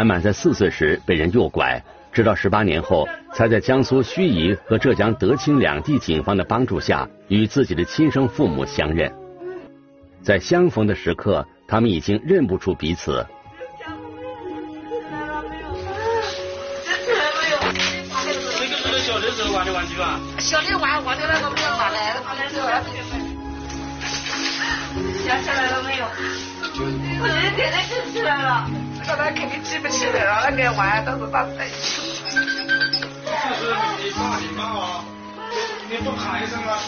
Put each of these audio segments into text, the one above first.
满满在四岁时被人诱拐，直到十八年后，才在江苏盱眙和浙江德清两地警方的帮助下，与自己的亲生父母相认。在相逢的时刻，他们已经认不出彼此。小的时候玩的玩具吧？小的玩玩的那个没有玩的，他那时候想起来了。没有？我现在现在记起来了，那他肯定记不起来了，那个玩都是他在。就是你爸你妈啊，你不喊一声吗？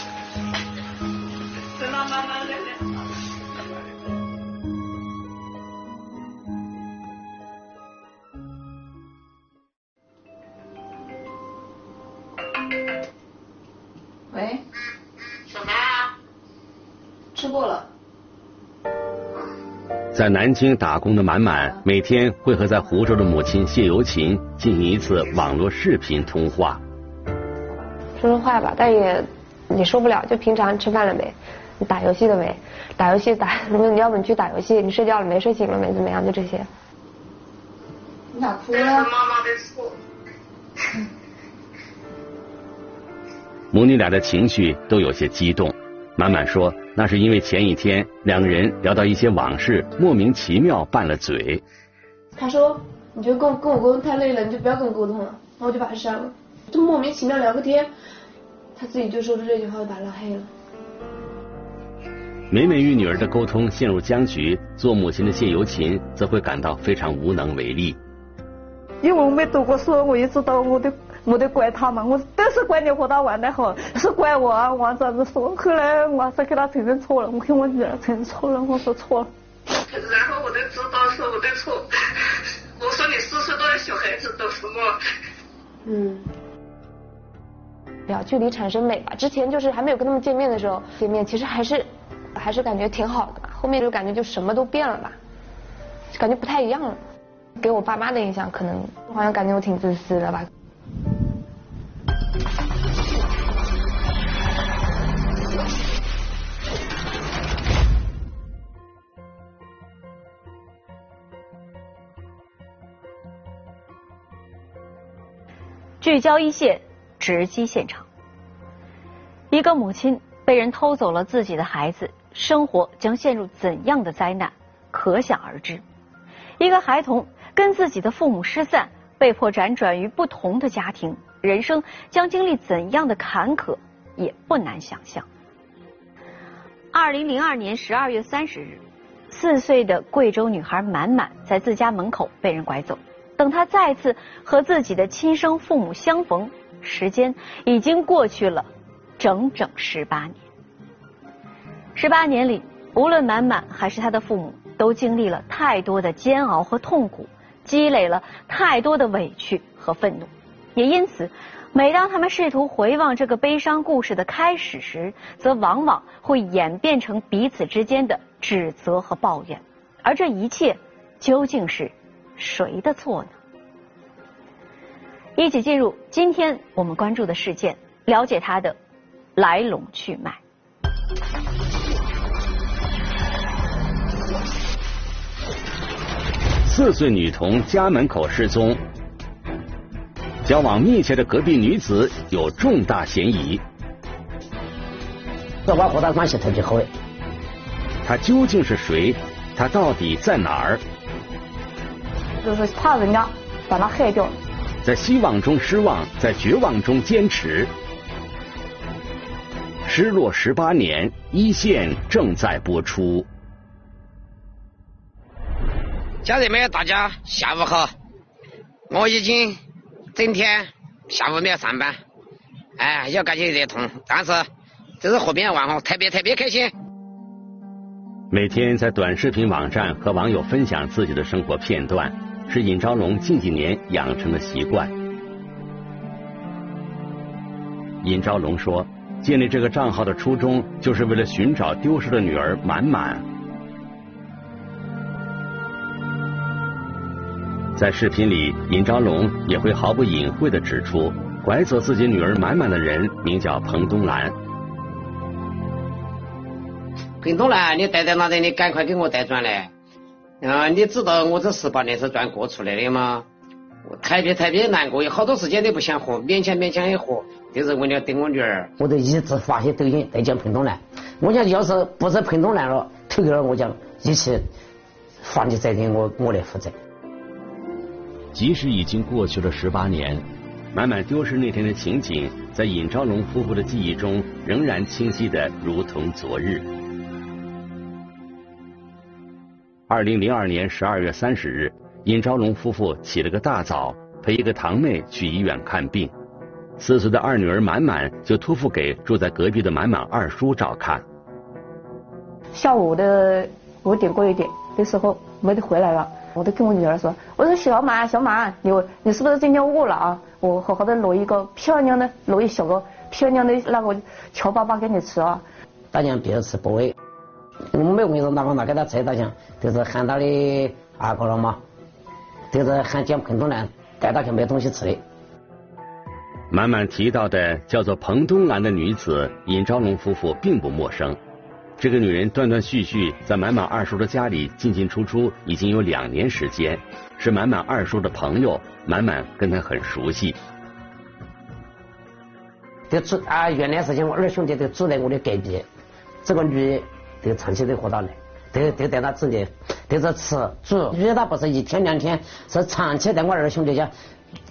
等到妈妈在在南京打工的满满，每天会和在湖州的母亲谢尤琴进行一次网络视频通话。说说话吧，但也也说不了，就平常吃饭了没，你打游戏了没，打游戏打，如果你要不你去打游戏，你睡觉了没，睡醒了没，怎么样，就这些。你咋哭了？妈妈的错。母女俩的情绪都有些激动。满满说，那是因为前一天两个人聊到一些往事，莫名其妙拌了嘴。他说：“你觉得跟我跟我沟通太累了，你就不要跟我沟通了。”然后我就把他删了。就莫名其妙聊个天，他自己就说出这句话，就把他拉黑了。每每与女儿的沟通陷入僵局，做母亲的谢尤琴则会感到非常无能为力。因为我没读过书，我也知道我的。没得怪他嘛，我都是怪你和他玩得好，是怪我啊！我这样子说，后来我还是给他承认错了，我跟我女儿承认错了，我说错了。然后我就知道是我的错，我说你四岁多的小孩子懂什么？嗯，聊距离产生美吧。之前就是还没有跟他们见面的时候见面，其实还是还是感觉挺好的。后面就感觉就什么都变了吧，感觉不太一样了。给我爸妈的印象，可能好像感觉我挺自私的吧。聚焦一线，直击现场。一个母亲被人偷走了自己的孩子，生活将陷入怎样的灾难，可想而知。一个孩童跟自己的父母失散，被迫辗转于不同的家庭，人生将经历怎样的坎坷，也不难想象。二零零二年十二月三十日，四岁的贵州女孩满满在自家门口被人拐走。等她再次和自己的亲生父母相逢，时间已经过去了整整十八年。十八年里，无论满满还是他的父母，都经历了太多的煎熬和痛苦，积累了太多的委屈和愤怒。也因此，每当他们试图回望这个悲伤故事的开始时，则往往会演变成彼此之间的指责和抱怨。而这一切，究竟是？谁的错呢？一起进入今天我们关注的事件，了解它的来龙去脉。四岁女童家门口失踪，交往密切的隔壁女子有重大嫌疑。这我和他关系特别好哎。他究竟是谁？他到底在哪儿？就是怕人家把他害掉。在希望中失望，在绝望中坚持。失落十八年，一线正在播出。家人们，大家下午好。我已经整天下午没有上班，哎，要感觉热痛，但是这是河边玩哈，特别特别开心。每天在短视频网站和网友分享自己的生活片段。是尹昭龙近几年养成的习惯。尹昭龙说，建立这个账号的初衷，就是为了寻找丢失的女儿满满。在视频里，尹昭龙也会毫不隐晦的指出，拐走自己女儿满满的人名叫彭东兰。彭东兰，你待在哪里？你赶快给我带转来。啊，你知道我这十八年是转过出来的吗？我特别特别难过，有好多时间都不想活，勉强勉强一活，就是为了等我女儿。我都一直发些抖音在讲彭东兰，我讲要是不是彭东兰了，退给了我讲一切法律责任我我来负责。即使已经过去了十八年，满满丢失那天的情景，在尹昭龙夫妇的记忆中仍然清晰的如同昨日。二零零二年十二月三十日。尹昭龙夫妇起了个大早，陪一个堂妹去医院看病。四岁的二女儿满满就托付给住在隔壁的满满二叔照看。下午的五点过一点的时候，没得回来了，我都跟我女儿说：“我说小满，小满，你你是不是今天饿了啊？我好好的弄一个漂亮的，弄一小个漂亮的那个乔粑粑给你吃啊。”大家别吃不喂，我们没问说哪个拿给他吃，大娘，就是喊他的阿哥了嘛。就是喊蒋彭东兰带他去买东西吃的。满满提到的叫做彭东兰的女子尹昭龙夫妇并不陌生。这个女人断断续续在满满二叔的家里进进出出已经有两年时间，是满满二叔的朋友，满满跟他很熟悉。都住啊，原来是情我二兄弟都住在我的隔壁，这个女都长期都和他来。都都带他自己，都是吃住，遇到不是一天两天，是长期在我二兄弟家，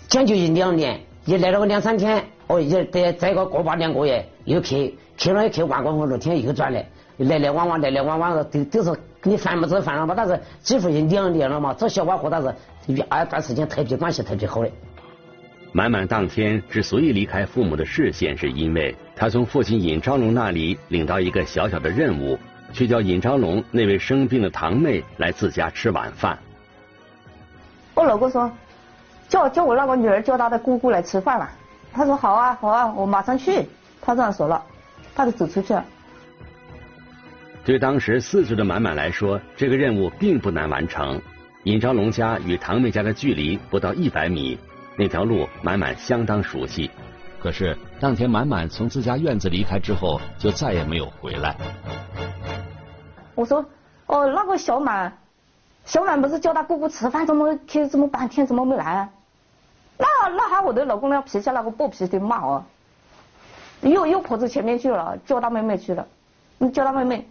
讲究一两年，一来了个两三天，哦，一再再个过把两个月又去，去了又去玩个五六天又转来，来来往往来来往往的都都是你烦不是烦了嘛？但是几乎一两年了嘛，这小娃和他是啊段时间特别关系特别好的。满满当天之所以离开父母的视线，是因为他从父亲尹昭龙那里领到一个小小的任务。去叫尹昭龙那位生病的堂妹来自家吃晚饭。我老公说，叫叫我那个女儿叫她的姑姑来吃饭了。他说好啊好啊，我马上去。他这样说了，他就走出去了。对当时四岁的满满来说，这个任务并不难完成。尹昭龙家与堂妹家的距离不到一百米，那条路满满相当熟悉。可是当天满满从自家院子离开之后，就再也没有回来。我说，哦，那个小满，小满不是叫他姑姑吃饭，怎么去这么半天，怎么没来？那那还我的老公那脾气，那个暴脾气骂我，又又跑到前面去了，叫他妹妹去了，你叫他妹妹，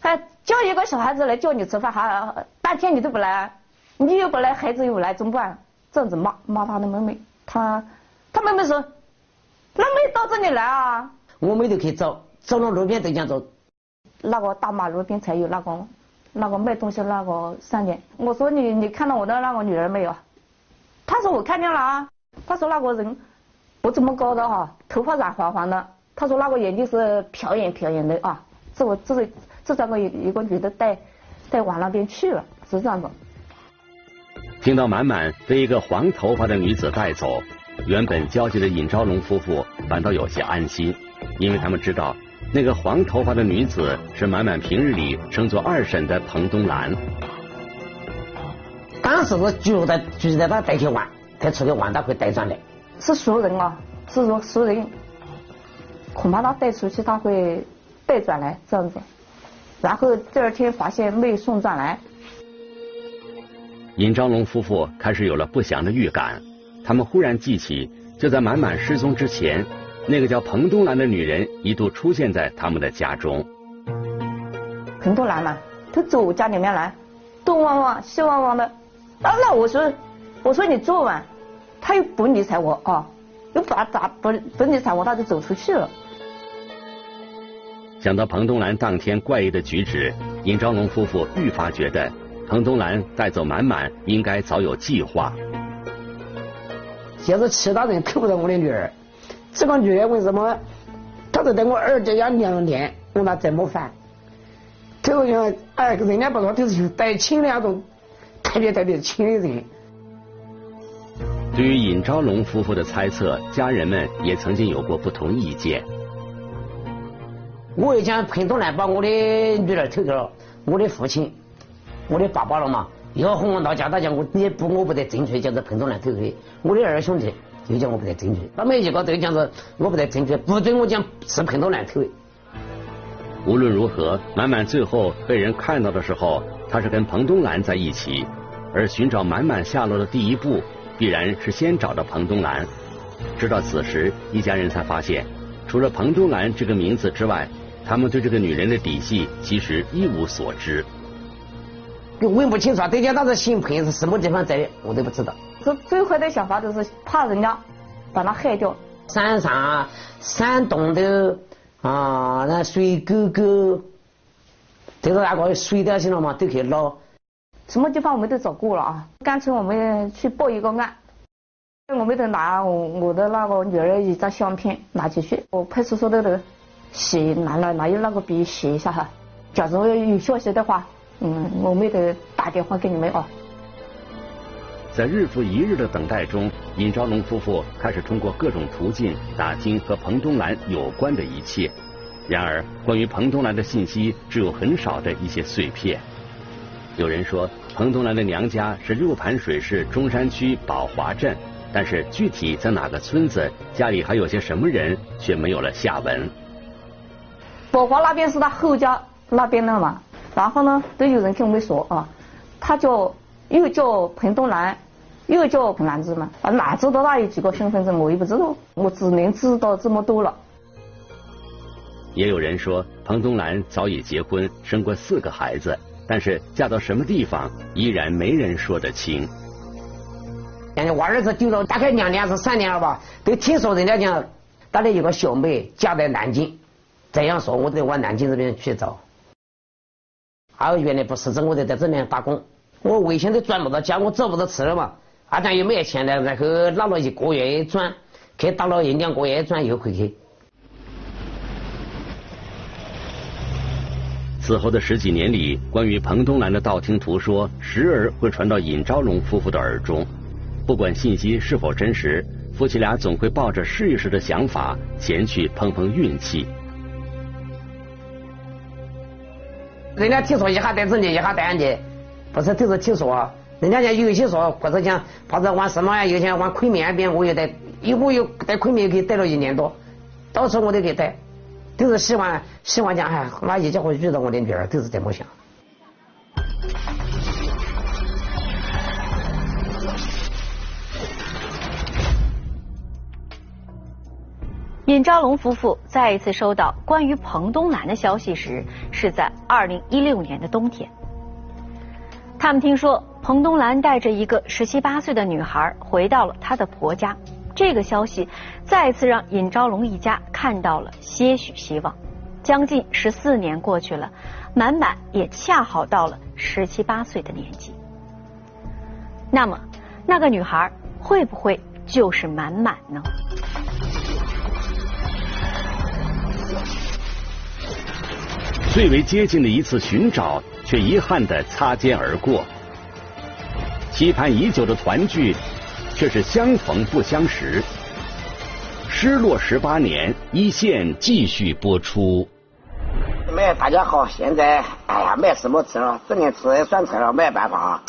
还叫一个小孩子来叫你吃饭，还半天你都不来，你又不来，孩子又来，怎么办？这样子骂骂他的妹妹，他他妹妹说，那没到这里来啊？我们都去找，走到路边都讲走。那个大马路边才有那个那个卖东西那个商店。我说你你看到我的那个女儿没有？他说我看见了啊。他说那个人不怎么高的哈，头发染黄黄的。他说那个眼睛是瞟眼瞟眼的啊。这我这是这三个一个女的带带往那边去了，是这样的。听到满满被一个黄头发的女子带走，原本焦急的尹昭龙夫妇反倒有些安心，因为他们知道。那个黄头发的女子是满满平日里称作二婶的彭东兰。当时是就在就在他带去玩，才出去玩他会带上来。是熟人啊，是说熟人，恐怕他带出去他会带转来这样子，然后第二天发现没送上来。尹章龙夫妇开始有了不祥的预感，他们忽然记起，就在满满失踪之前。那个叫彭东兰的女人一度出现在他们的家中。彭东兰嘛，她走我家里面来，东汪汪西汪汪的。啊，那我说，我说你坐完，他又不理睬我啊，又不咋不不理睬我，他就走出去了。想到彭东兰当天怪异的举止，尹昭龙夫妇愈发觉得彭东兰带走满满应该早有计划。现在其他人扣不到我的女儿。这个女人为什么？她是在我二姐家两年，问她怎么烦。她好像哎，人家不说都是带亲那种，特别特别亲的人。对于尹昭龙夫妇的猜测，家人们也曾经有过不同意见。我又讲彭东兰把我的女儿偷了，我的父亲，我的爸爸了嘛，要哄我到家，他讲我你不我不得正确，叫做彭东兰偷的，我的二兄弟。又讲我不得证据，他们一个都讲是我不得证据，不准我讲是彭东兰偷的。无论如何，满满最后被人看到的时候，他是跟彭东兰在一起，而寻找满满下落的第一步，必然是先找到彭东兰。直到此时，一家人才发现，除了彭东兰这个名字之外，他们对这个女人的底细其实一无所知。就问不清楚，对家当时姓彭是什么地方在，我都不知道。这最坏的想法就是怕人家把他害掉。山上、山洞头啊，那水沟沟，这个那个水掉去了嘛，都可以捞。什么地方我们都找过了啊，干脆我们去报一个案。我们得拿我我的那个女儿一张相片拿进去，我派出所的人写拿了拿有那个笔写一下哈。假如有消息的话，嗯，我们得打电话给你们啊。在日复一日的等待中，尹昭龙夫妇开始通过各种途径打听和彭东兰有关的一切。然而，关于彭东兰的信息只有很少的一些碎片。有人说，彭东兰的娘家是六盘水市中山区宝华镇，但是具体在哪个村子，家里还有些什么人，却没有了下文。宝华那边是他后家那边的嘛，然后呢，都有人跟我们说啊，他叫又叫彭东兰。又叫彭兰芝嘛？啊，哪知道他有几个身份证？我也不知道，我只能知道这么多了。也有人说，彭东兰早已结婚，生过四个孩子，但是嫁到什么地方，依然没人说得清。人家我儿子丢了大概两年是三年了吧？都听说人家讲，大概有个小妹嫁在南京，这样说我得往南京这边去找。啊，原来不是，这我得在这边打工，我微信都转不到家，我找不到吃的嘛。阿丈又没有钱了，然后拿了一个月转，去打了一两个月转又回去。此后的十几年里，关于彭东兰的道听途说，时而会传到尹昭龙夫妇的耳中。不管信息是否真实，夫妻俩总会抱着试一试的想法前去碰碰运气。人家听说一下带这里，一下带你，不是都是听说。人家讲有些说，或者讲，或者往什么呀？有些往昆明那边，我也带，我又在昆明给待了一年多，到处我都给带，都是希望希望讲，哎，那一家伙遇到我的女儿，都是这么想。尹昭龙夫妇再一次收到关于彭东兰的消息时，是在二零一六年的冬天。他们听说彭东兰带着一个十七八岁的女孩回到了她的婆家，这个消息再次让尹昭龙一家看到了些许希望。将近十四年过去了，满满也恰好到了十七八岁的年纪。那么，那个女孩会不会就是满满呢？最为接近的一次寻找。却遗憾的擦肩而过，期盼已久的团聚，却是相逢不相识。失落十八年，一线继续播出。妹，大家好，现在哎呀，没什么吃了，只能吃酸菜了，没办法。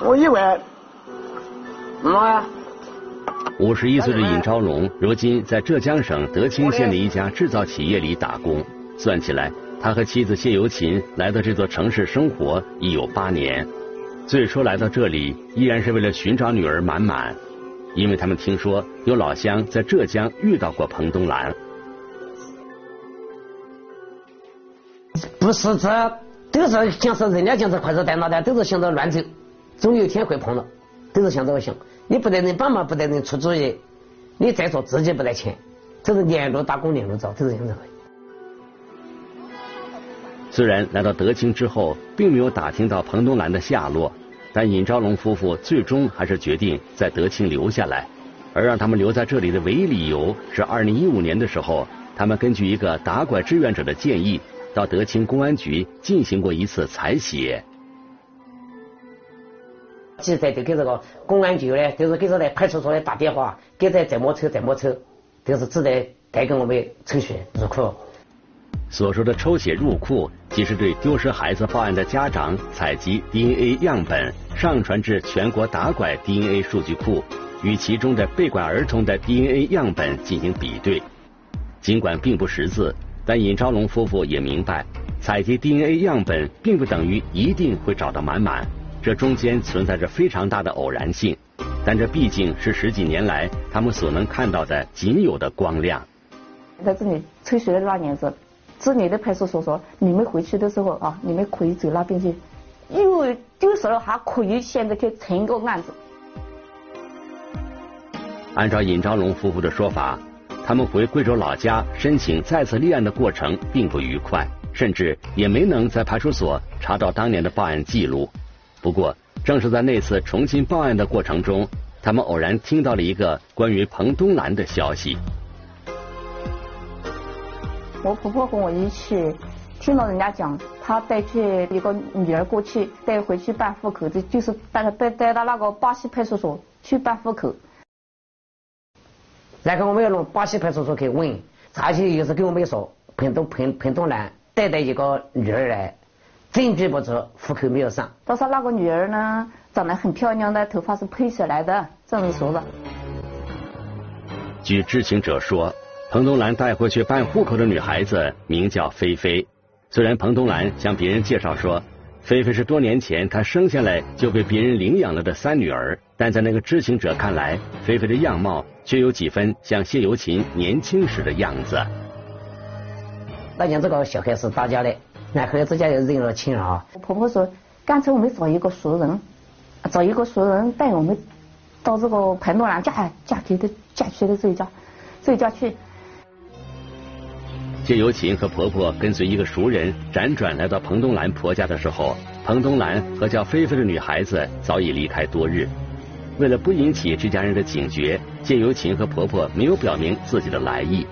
我以为，么？五十一岁的尹昭龙，如今在浙江省德清县的一家制造企业里打工，算起来。他和妻子谢尤琴来到这座城市生活已有八年，最初来到这里依然是为了寻找女儿满满，因为他们听说有老乡在浙江遇到过彭东兰。不是这，都是想说人家讲是快车带脑袋，都是想着乱走，总有一天会碰到，都是想这么想。你不得人帮忙，不得人出主意，你再说自己不得钱，这是连路打工连路找，都是想这个。虽然来到德清之后，并没有打听到彭东兰的下落，但尹昭龙夫妇最终还是决定在德清留下来。而让他们留在这里的唯一理由是，二零一五年的时候，他们根据一个打拐志愿者的建议，到德清公安局进行过一次采血。记者都给这个公安局呢，就是给这个派出所的打电话，给这怎么抽怎么抽，都是只得带给我们抽血入库。所说的抽血入库，即是对丢失孩子报案的家长采集 DNA 样本，上传至全国打拐 DNA 数据库，与其中的被拐儿童的 DNA 样本进行比对。尽管并不识字，但尹昭龙夫妇也明白，采集 DNA 样本并不等于一定会找到满满，这中间存在着非常大的偶然性。但这毕竟是十几年来他们所能看到的仅有的光亮。在这里吹水的那年子，这里的派出所说，你们回去的时候啊，你们可以走那边去，因为丢时候还可以现在去成个案子。按照尹昭龙夫妇的说法，他们回贵州老家申请再次立案的过程并不愉快，甚至也没能在派出所查到当年的报案记录。不过，正是在那次重新报案的过程中，他们偶然听到了一个关于彭东兰的消息。我婆婆和我一起听到人家讲，她带去一个女儿过去，带回去办户口这，就是带带带到那个巴西派出所去办户口。然后我们要弄巴西派出所去问，查起又是跟我们说，彭东彭彭东兰带的一个女儿来，证据不足，户口没有上。他说那个女儿呢，长得很漂亮的，头发是披起来的，这样子说的。据知情者说，彭东兰带回去办户口的女孩子名叫菲菲。虽然彭东兰向别人介绍说，菲菲是多年前她生下来就被别人领养了的三女儿，但在那个知情者看来，菲菲的样貌却有几分像谢有琴年轻时的样子。那年这个小孩是大家的，男孩子家也认了亲啊。我婆婆说，干脆我们找一个熟人，找一个熟人带我们到这个彭东兰嫁嫁去的嫁去的这一家这一家去。谢有琴和婆婆跟随一个熟人辗转来到彭东兰婆家的时候，彭东兰和叫菲菲的女孩子早已离开多日。为了不引起这家人的警觉，谢有琴和婆婆没有表明自己的来意。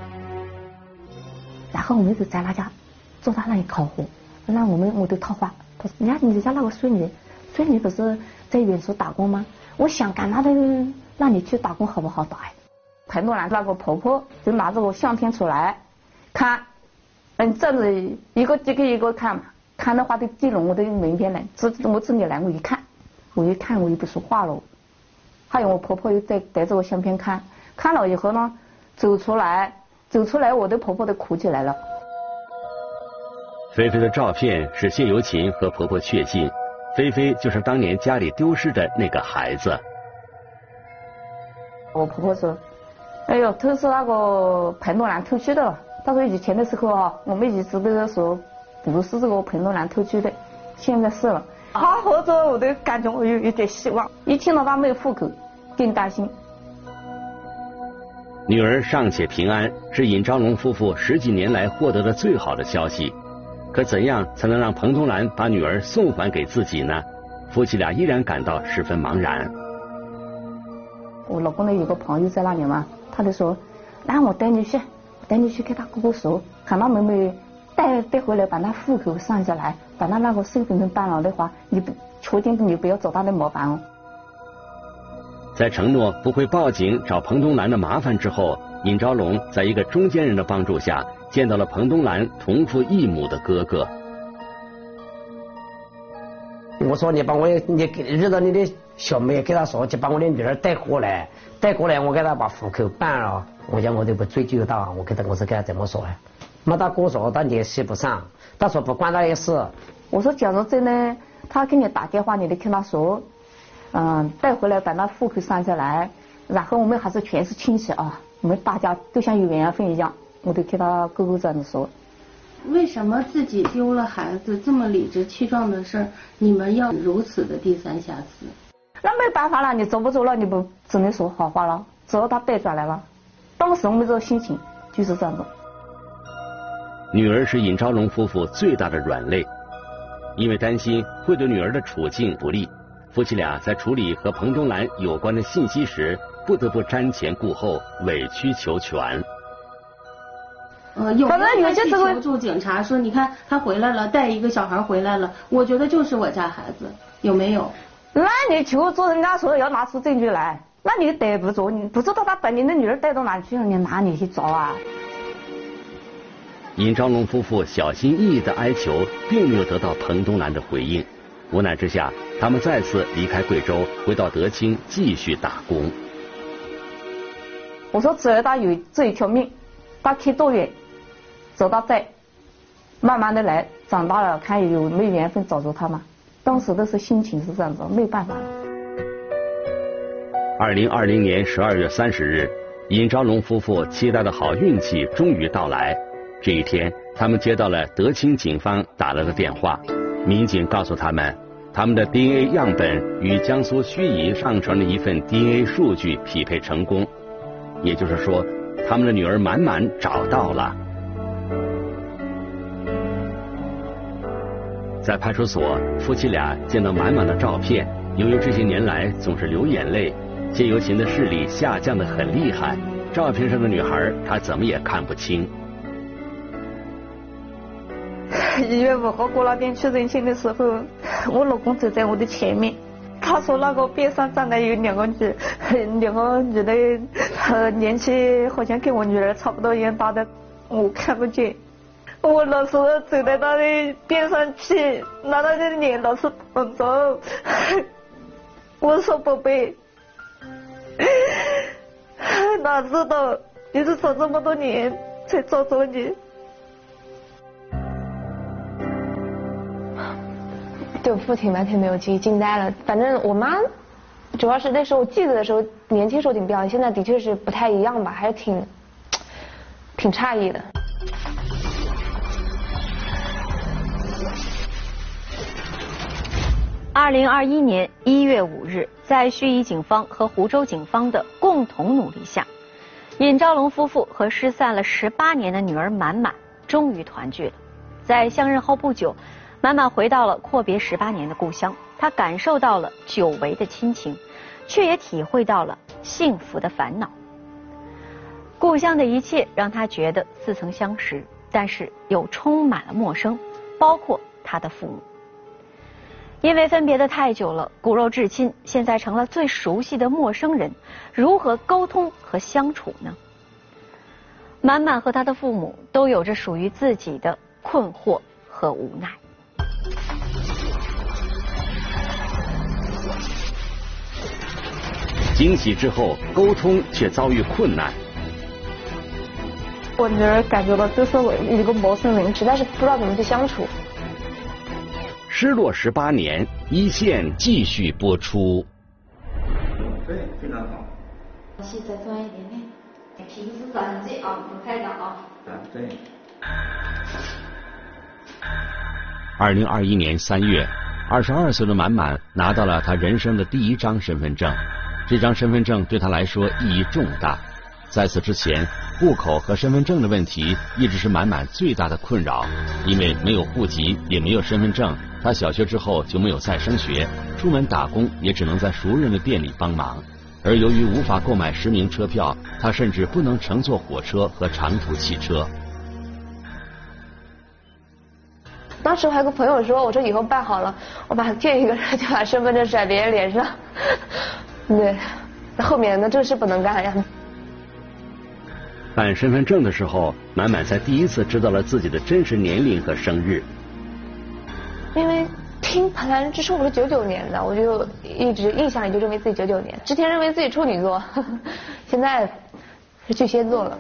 然后我们就在那家坐在那里烤火，那我们我都套话，他说：“你看你家那个孙女，孙女不是在远处打工吗？我想赶她的，那你去打工好不好打？”彭东兰那个婆婆就拿着个相片出来。看，嗯，这样子一个接个一个看嘛，看的话都进了我的门边来，这我这里来我一看，我一看我又不说话了。还有我婆婆又在带着我相片看，看了以后呢，走出来，走出来，我的婆婆都哭起来了。菲菲的照片使谢有琴和婆婆确信，菲菲就是当年家里丢失的那个孩子。我婆婆说：“哎呦，都是那个彭东兰偷去的。”他说以前的时候啊，我们一直都在说不是这个彭东兰偷去的，现在是了。他活着我都感觉我有一点希望。一听到他没有户口，更担心。女儿尚且平安，是尹昭龙夫妇十几年来获得的最好的消息。可怎样才能让彭东兰把女儿送还给自己呢？夫妻俩依然感到十分茫然。我老公的有个朋友在那里嘛，他就说：“那我带你去。”带你去跟他哥哥说，喊他妹妹带带回来，把那户口上下来，把他那个身份证办了的话，你不确定你不要找他的麻烦哦。在承诺不会报警找彭东兰的麻烦之后，尹昭龙在一个中间人的帮助下，见到了彭东兰同父异母的哥哥。我说你把我你遇到你的小妹，给他说去把我的女儿带过来，带过来我给他把户口办了。我讲我都不追究他，我给他我是给他怎么说啊？没他哥说他联系不上，他说不关他的事。我说假如真的他给你打电话，你得跟他说，嗯，带回来把那户口上下来，然后我们还是全是亲戚啊，我们大家都像有缘分一样，我都跟他哥哥这样子说。为什么自己丢了孩子这么理直气壮的事儿，你们要如此的低三下四？那没办法了，你走不走了，你不只能说好话了，只要他带转来了。当时我们这个心情就是这样子。女儿是尹昭龙夫妇最大的软肋，因为担心会对女儿的处境不利，夫妻俩在处理和彭东兰有关的信息时，不得不瞻前顾后，委曲求全。呃，有人去求助警察说：“你看他回来了，带一个小孩回来了，我觉得就是我家孩子，有没有？”那你求助人家说要拿出证据来。那你逮不着，你不知道他把你的女儿带到哪去了，你哪里去找啊？尹昭龙夫妇小心翼翼的哀求，并没有得到彭东兰的回应。无奈之下，他们再次离开贵州，回到德清继续打工。我说只要他有这一条命，他去多远，走到这，慢慢的来，长大了看有没有缘分找着他嘛。当时的是心情是这样子，没办法了。二零二零年十二月三十日，尹昭龙夫妇期待的好运气终于到来。这一天，他们接到了德清警方打来的电话，民警告诉他们，他们的 DNA 样本与江苏盱眙上传的一份 DNA 数据匹配成功，也就是说，他们的女儿满满找到了。在派出所，夫妻俩见到满满的照片，由于这些年来总是流眼泪，谢由琴的视力下降的很厉害，照片上的女孩她怎么也看不清。一月五号过那边去认亲的时候，我老公走在我的前面，他说那个边上站的有两个女，两个女的，呃，年纪好像跟我女儿差不多一样大的，我看不见。我老是走在他的边上去，拿他的脸老是捧着，我说宝贝，哪知道一直找这么多年才找着你。对父亲完全没有记忆，惊呆了。反正我妈，主要是那时候记得的时候，年轻时候挺漂亮，现在的确是不太一样吧，还是挺挺诧异的。二零二一年一月五日，在盱眙警方和湖州警方的共同努力下，尹昭龙夫妇和失散了十八年的女儿满满终于团聚了。在相认后不久。满满回到了阔别十八年的故乡，他感受到了久违的亲情，却也体会到了幸福的烦恼。故乡的一切让他觉得似曾相识，但是又充满了陌生，包括他的父母。因为分别的太久了，骨肉至亲现在成了最熟悉的陌生人，如何沟通和相处呢？满满和他的父母都有着属于自己的困惑和无奈。惊喜之后，沟通却遭遇困难。我女儿感觉到这是我一个陌生人，实在是不知道怎么去相处。失落十八年，一线继续播出。对，非常好。气再专一点点，平时长这啊，不开的啊。啊，对。二零二一年三月，二十二岁的满满拿到了他人生的第一张身份证。这张身份证对他来说意义重大。在此之前，户口和身份证的问题一直是满满最大的困扰。因为没有户籍，也没有身份证，他小学之后就没有再升学，出门打工也只能在熟人的店里帮忙。而由于无法购买实名车票，他甚至不能乘坐火车和长途汽车。当时我还跟朋友说，我说以后办好了，我把 见一个人就把身份证甩别人脸上。对，那后面那这事不能干呀。办身份证的时候，满满才第一次知道了自己的真实年龄和生日。因为听盘盘之说我是九九年的，我就一直印象里就认为自己九九年，之前认为自己处女座，现在是巨蟹座了。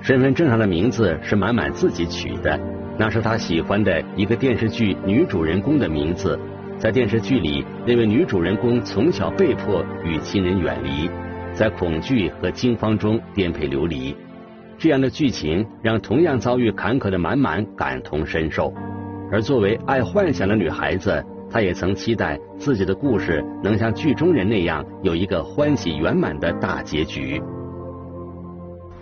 身份证上的名字是满满自己取的。那是他喜欢的一个电视剧女主人公的名字，在电视剧里，那位女主人公从小被迫与亲人远离，在恐惧和惊慌中颠沛流离。这样的剧情让同样遭遇坎坷的满满感同身受。而作为爱幻想的女孩子，她也曾期待自己的故事能像剧中人那样有一个欢喜圆满的大结局。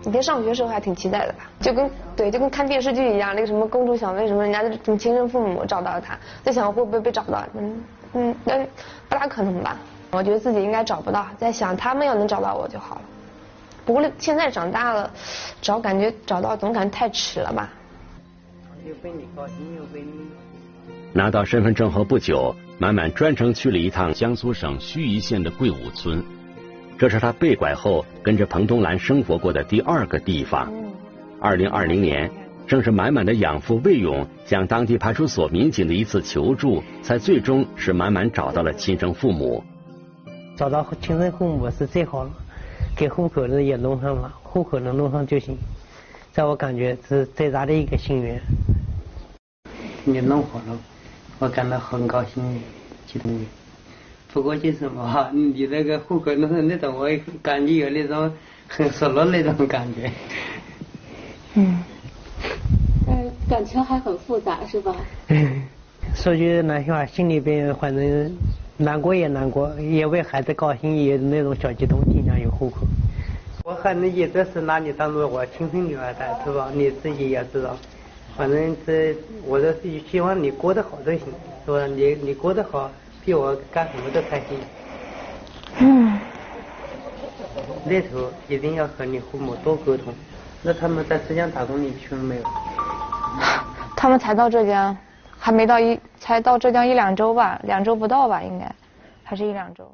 以前上学时候还挺期待的吧，就跟对，就跟看电视剧一样，那个什么公主小妹什么，人家的什么亲生父母找到了他，在想会不会被找到，嗯嗯，那不大可能吧？我觉得自己应该找不到，在想他们要能找到我就好了。不过现在长大了，找感觉找到总感觉太迟了吧？又被你高兴又被你。拿到身份证后不久，满满专程去了一趟江苏省盱眙县的桂武村。这是他被拐后跟着彭东兰生活过的第二个地方。二零二零年，正是满满的养父魏勇向当地派出所民警的一次求助，才最终使满满找到了亲生父母。找到亲生父母是最好了，给户口的也弄上了，户口能弄上就行。在我感觉是最大的一个心愿。你弄好了，我感到很高兴，激动的。不过就是嘛，你那个户口弄成那种，我感觉有那种很失落那种感觉。嗯。嗯，感情还很复杂，是吧？说句难听话，心里边反正难过也难过，也为孩子高兴，也那种小激动，经常有户口。我反正一直是拿你当做我亲生女儿的，是吧？你自己也知道。反正这，我这是希望你过得好就行，是吧？你你过得好，比我干什么都开心。嗯。那时候一定要和你父母多沟通。那他们在浙江打工，你去了没有？他们才到浙江，还没到一，才到浙江一两周吧，两周不到吧，应该，还是一两周。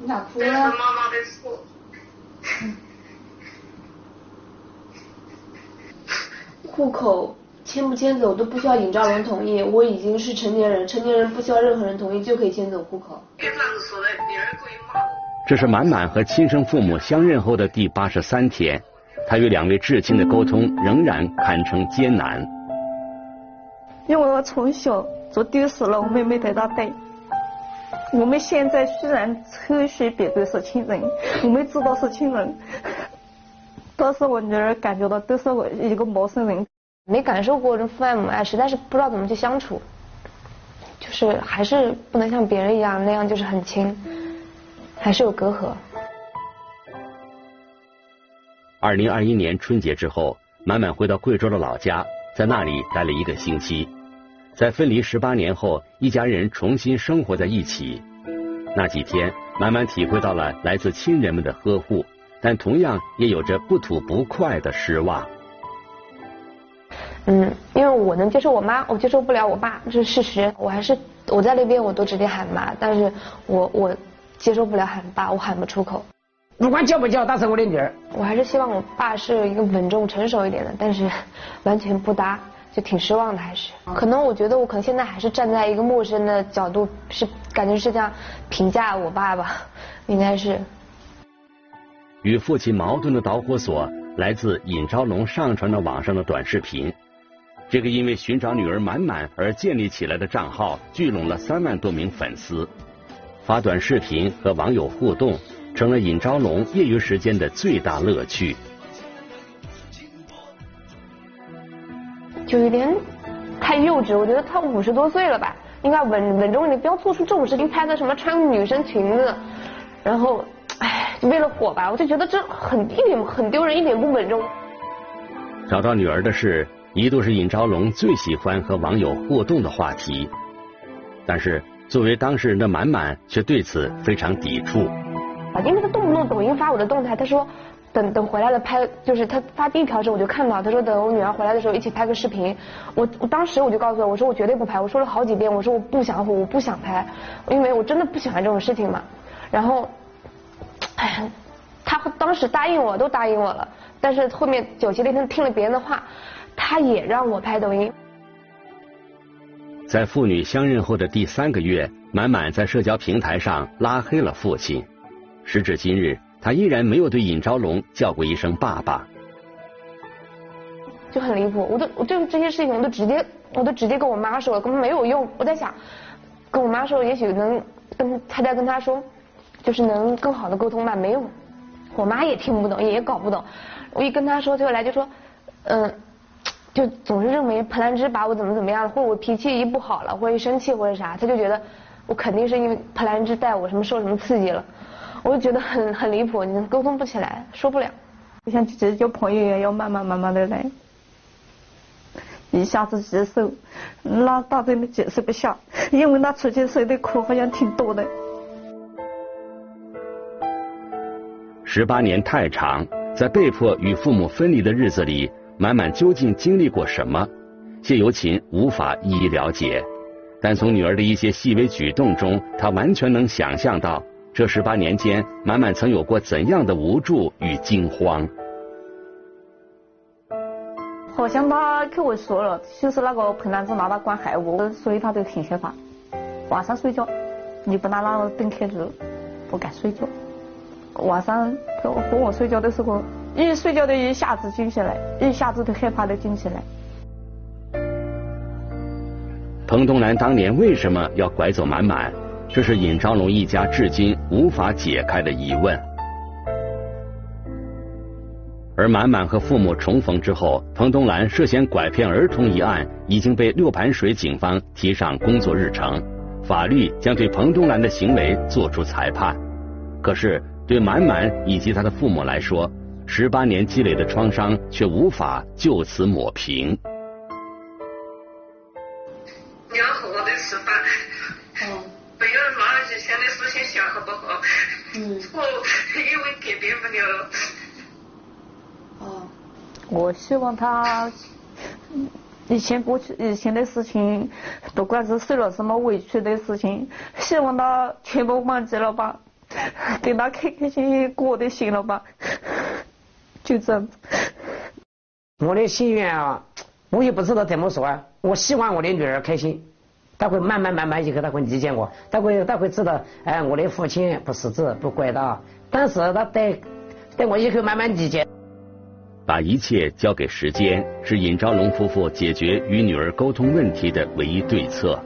你咋哭了？妈妈的醋户口迁不迁走都不需要尹兆龙同意，我已经是成年人，成年人不需要任何人同意就可以迁走户口。这是满满和亲生父母相认后的第八十三天，他与两位至亲的沟通仍然堪称艰难。因为我从小就丢失了我妹妹的那带。我们现在虽然抽血比对是亲人，我们知道是亲人，但是我女儿感觉到都是我一个陌生人，没感受过这父爱母爱，实在是不知道怎么去相处，就是还是不能像别人一样那样就是很亲，还是有隔阂。二零二一年春节之后，满满回到贵州的老家，在那里待了一个星期。在分离十八年后，一家人重新生活在一起。那几天，满满体会到了来自亲人们的呵护，但同样也有着不吐不快的失望。嗯，因为我能接受我妈，我接受不了我爸，这是事实。我还是我在那边，我都直接喊妈，但是我我接受不了喊爸，我喊不出口。不管叫不叫，她是我的女儿。我还是希望我爸是一个稳重成熟一点的，但是 完全不搭。就挺失望的，还是可能我觉得我可能现在还是站在一个陌生的角度，是感觉是这样评价我爸吧，应该是。与父亲矛盾的导火索来自尹昭龙上传到网上的短视频。这个因为寻找女儿满满而建立起来的账号，聚拢了三万多名粉丝，发短视频和网友互动，成了尹昭龙业余时间的最大乐趣。就有点太幼稚，我觉得他五十多岁了吧，应该稳稳重，一点不要做出这种事情，拍的什么穿女生裙子，然后，唉，为了火吧，我就觉得这很一点很丢人，一点不稳重。找到女儿的事，一度是尹昭龙最喜欢和网友互动的话题，但是作为当事人的满满却对此非常抵触。啊，因为他动不动抖音发我的动态，他说。等等回来了拍，就是他发第一条时候我就看到，他说等我女儿回来的时候一起拍个视频。我我当时我就告诉他，我说我绝对不拍，我说了好几遍，我说我不想我不想拍，因为我真的不喜欢这种事情嘛。然后，哎，他当时答应我都答应我了，但是后面九七那天听了别人的话，他也让我拍抖音。在父女相认后的第三个月，满满在社交平台上拉黑了父亲，时至今日。他依然没有对尹昭龙叫过一声爸爸，就很离谱。我都我对这些事情我都直接我都直接跟我妈说了，根本没有用。我在想，跟我妈说也许能跟他再跟他说，就是能更好的沟通吧，没用。我妈也听不懂，也搞不懂。我一跟他说，最后来就说，嗯，就总是认为彭兰芝把我怎么怎么样了，或者我脾气一不好了，或者一生气或者啥，他就觉得我肯定是因为彭兰芝带我什么受什么刺激了。我就觉得很很离谱，你沟通不起来，说不了。就像结交朋友一样，要慢慢慢慢的来，一下子接受，那大真的接受不下，因为那出去受的苦好像挺多的。十八年太长，在被迫与父母分离的日子里，满满究竟经历过什么？谢有琴无法一一了解，但从女儿的一些细微举动中，她完全能想象到。这十八年间，满满曾有过怎样的无助与惊慌？好像他跟我说了，就是那个彭兰芝拿他管孩我，所以他就挺害怕。晚上睡觉，你不拿那个灯开着，不敢睡觉。晚上和我睡觉的时候，一睡觉的一下子惊起来，一下子都害怕的惊起来。彭东兰当年为什么要拐走满满？这是尹昭龙一家至今无法解开的疑问。而满满和父母重逢之后，彭东兰涉嫌拐骗儿童一案已经被六盘水警方提上工作日程，法律将对彭东兰的行为作出裁判。可是对满满以及他的父母来说，十八年积累的创伤却无法就此抹平。娘和我的吃饭，嗯，不要拿以前的事情想好不好？嗯，我因为改变不了。我希望他以前过去以前的事情，不管是受了什么委屈的事情，希望他全部忘记了吧，等他开开心心过就行了吧，就这样。我的心愿啊，我也不知道怎么说啊。我希望我的女儿开心，她会慢慢慢慢以后她会理解我，她会她会知道，哎，我的父亲不识字不怪的，但是她等等我以后慢慢理解。把一切交给时间，是尹昭龙夫妇解决与女儿沟通问题的唯一对策。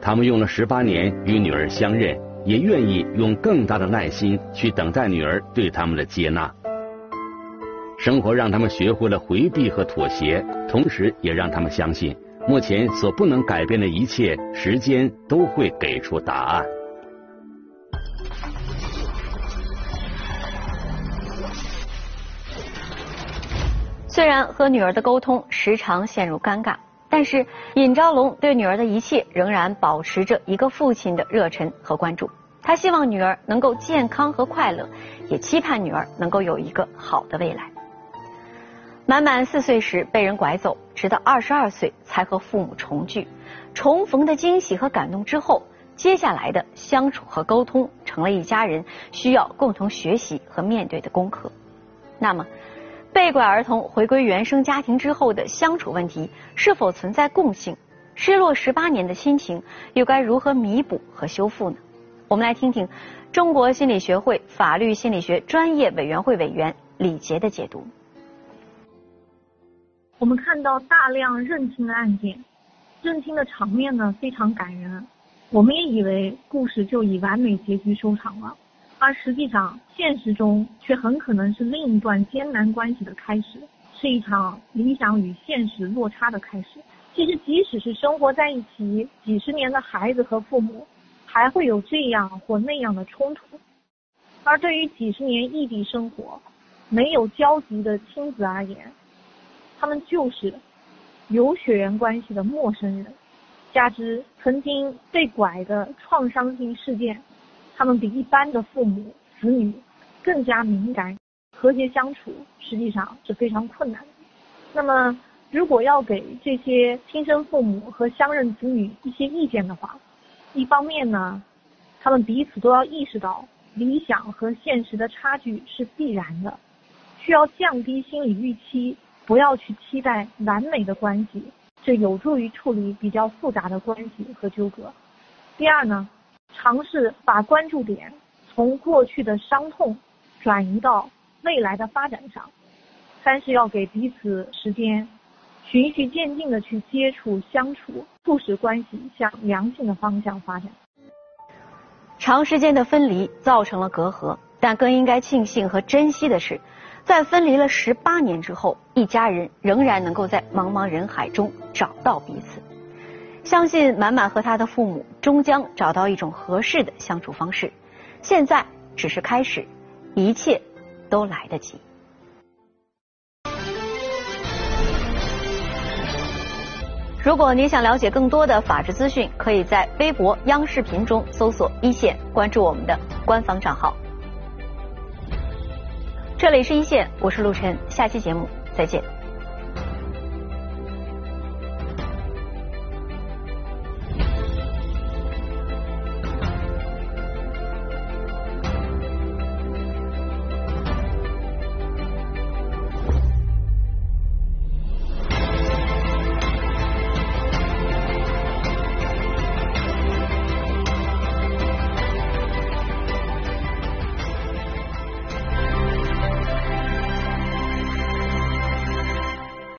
他们用了十八年与女儿相认，也愿意用更大的耐心去等待女儿对他们的接纳。生活让他们学会了回避和妥协，同时也让他们相信，目前所不能改变的一切，时间都会给出答案。虽然和女儿的沟通时常陷入尴尬，但是尹昭龙对女儿的一切仍然保持着一个父亲的热忱和关注。他希望女儿能够健康和快乐，也期盼女儿能够有一个好的未来。满满四岁时被人拐走，直到二十二岁才和父母重聚。重逢的惊喜和感动之后，接下来的相处和沟通成了一家人需要共同学习和面对的功课。那么。被拐儿童回归原生家庭之后的相处问题是否存在共性？失落十八年的亲情又该如何弥补和修复呢？我们来听听中国心理学会法律心理学专业委员会委员李杰的解读。我们看到大量认亲的案件，认亲的场面呢非常感人，我们也以为故事就以完美结局收场了。而实际上，现实中却很可能是另一段艰难关系的开始，是一场理想与现实落差的开始。其实，即使是生活在一起几十年的孩子和父母，还会有这样或那样的冲突。而对于几十年异地生活、没有交集的亲子而言，他们就是有血缘关系的陌生人。加之曾经被拐的创伤性事件。他们比一般的父母子女更加敏感，和谐相处实际上是非常困难的。那么，如果要给这些亲生父母和相认子女一些意见的话，一方面呢，他们彼此都要意识到理想和现实的差距是必然的，需要降低心理预期，不要去期待完美的关系，这有助于处理比较复杂的关系和纠葛。第二呢？尝试把关注点从过去的伤痛转移到未来的发展上。三是要给彼此时间，循序渐进的去接触相处，促使关系向良性的方向发展。长时间的分离造成了隔阂，但更应该庆幸和珍惜的是，在分离了十八年之后，一家人仍然能够在茫茫人海中找到彼此。相信满满和他的父母终将找到一种合适的相处方式，现在只是开始，一切都来得及。如果您想了解更多的法治资讯，可以在微博、央视频中搜索“一线”，关注我们的官方账号。这里是一线，我是陆晨，下期节目再见。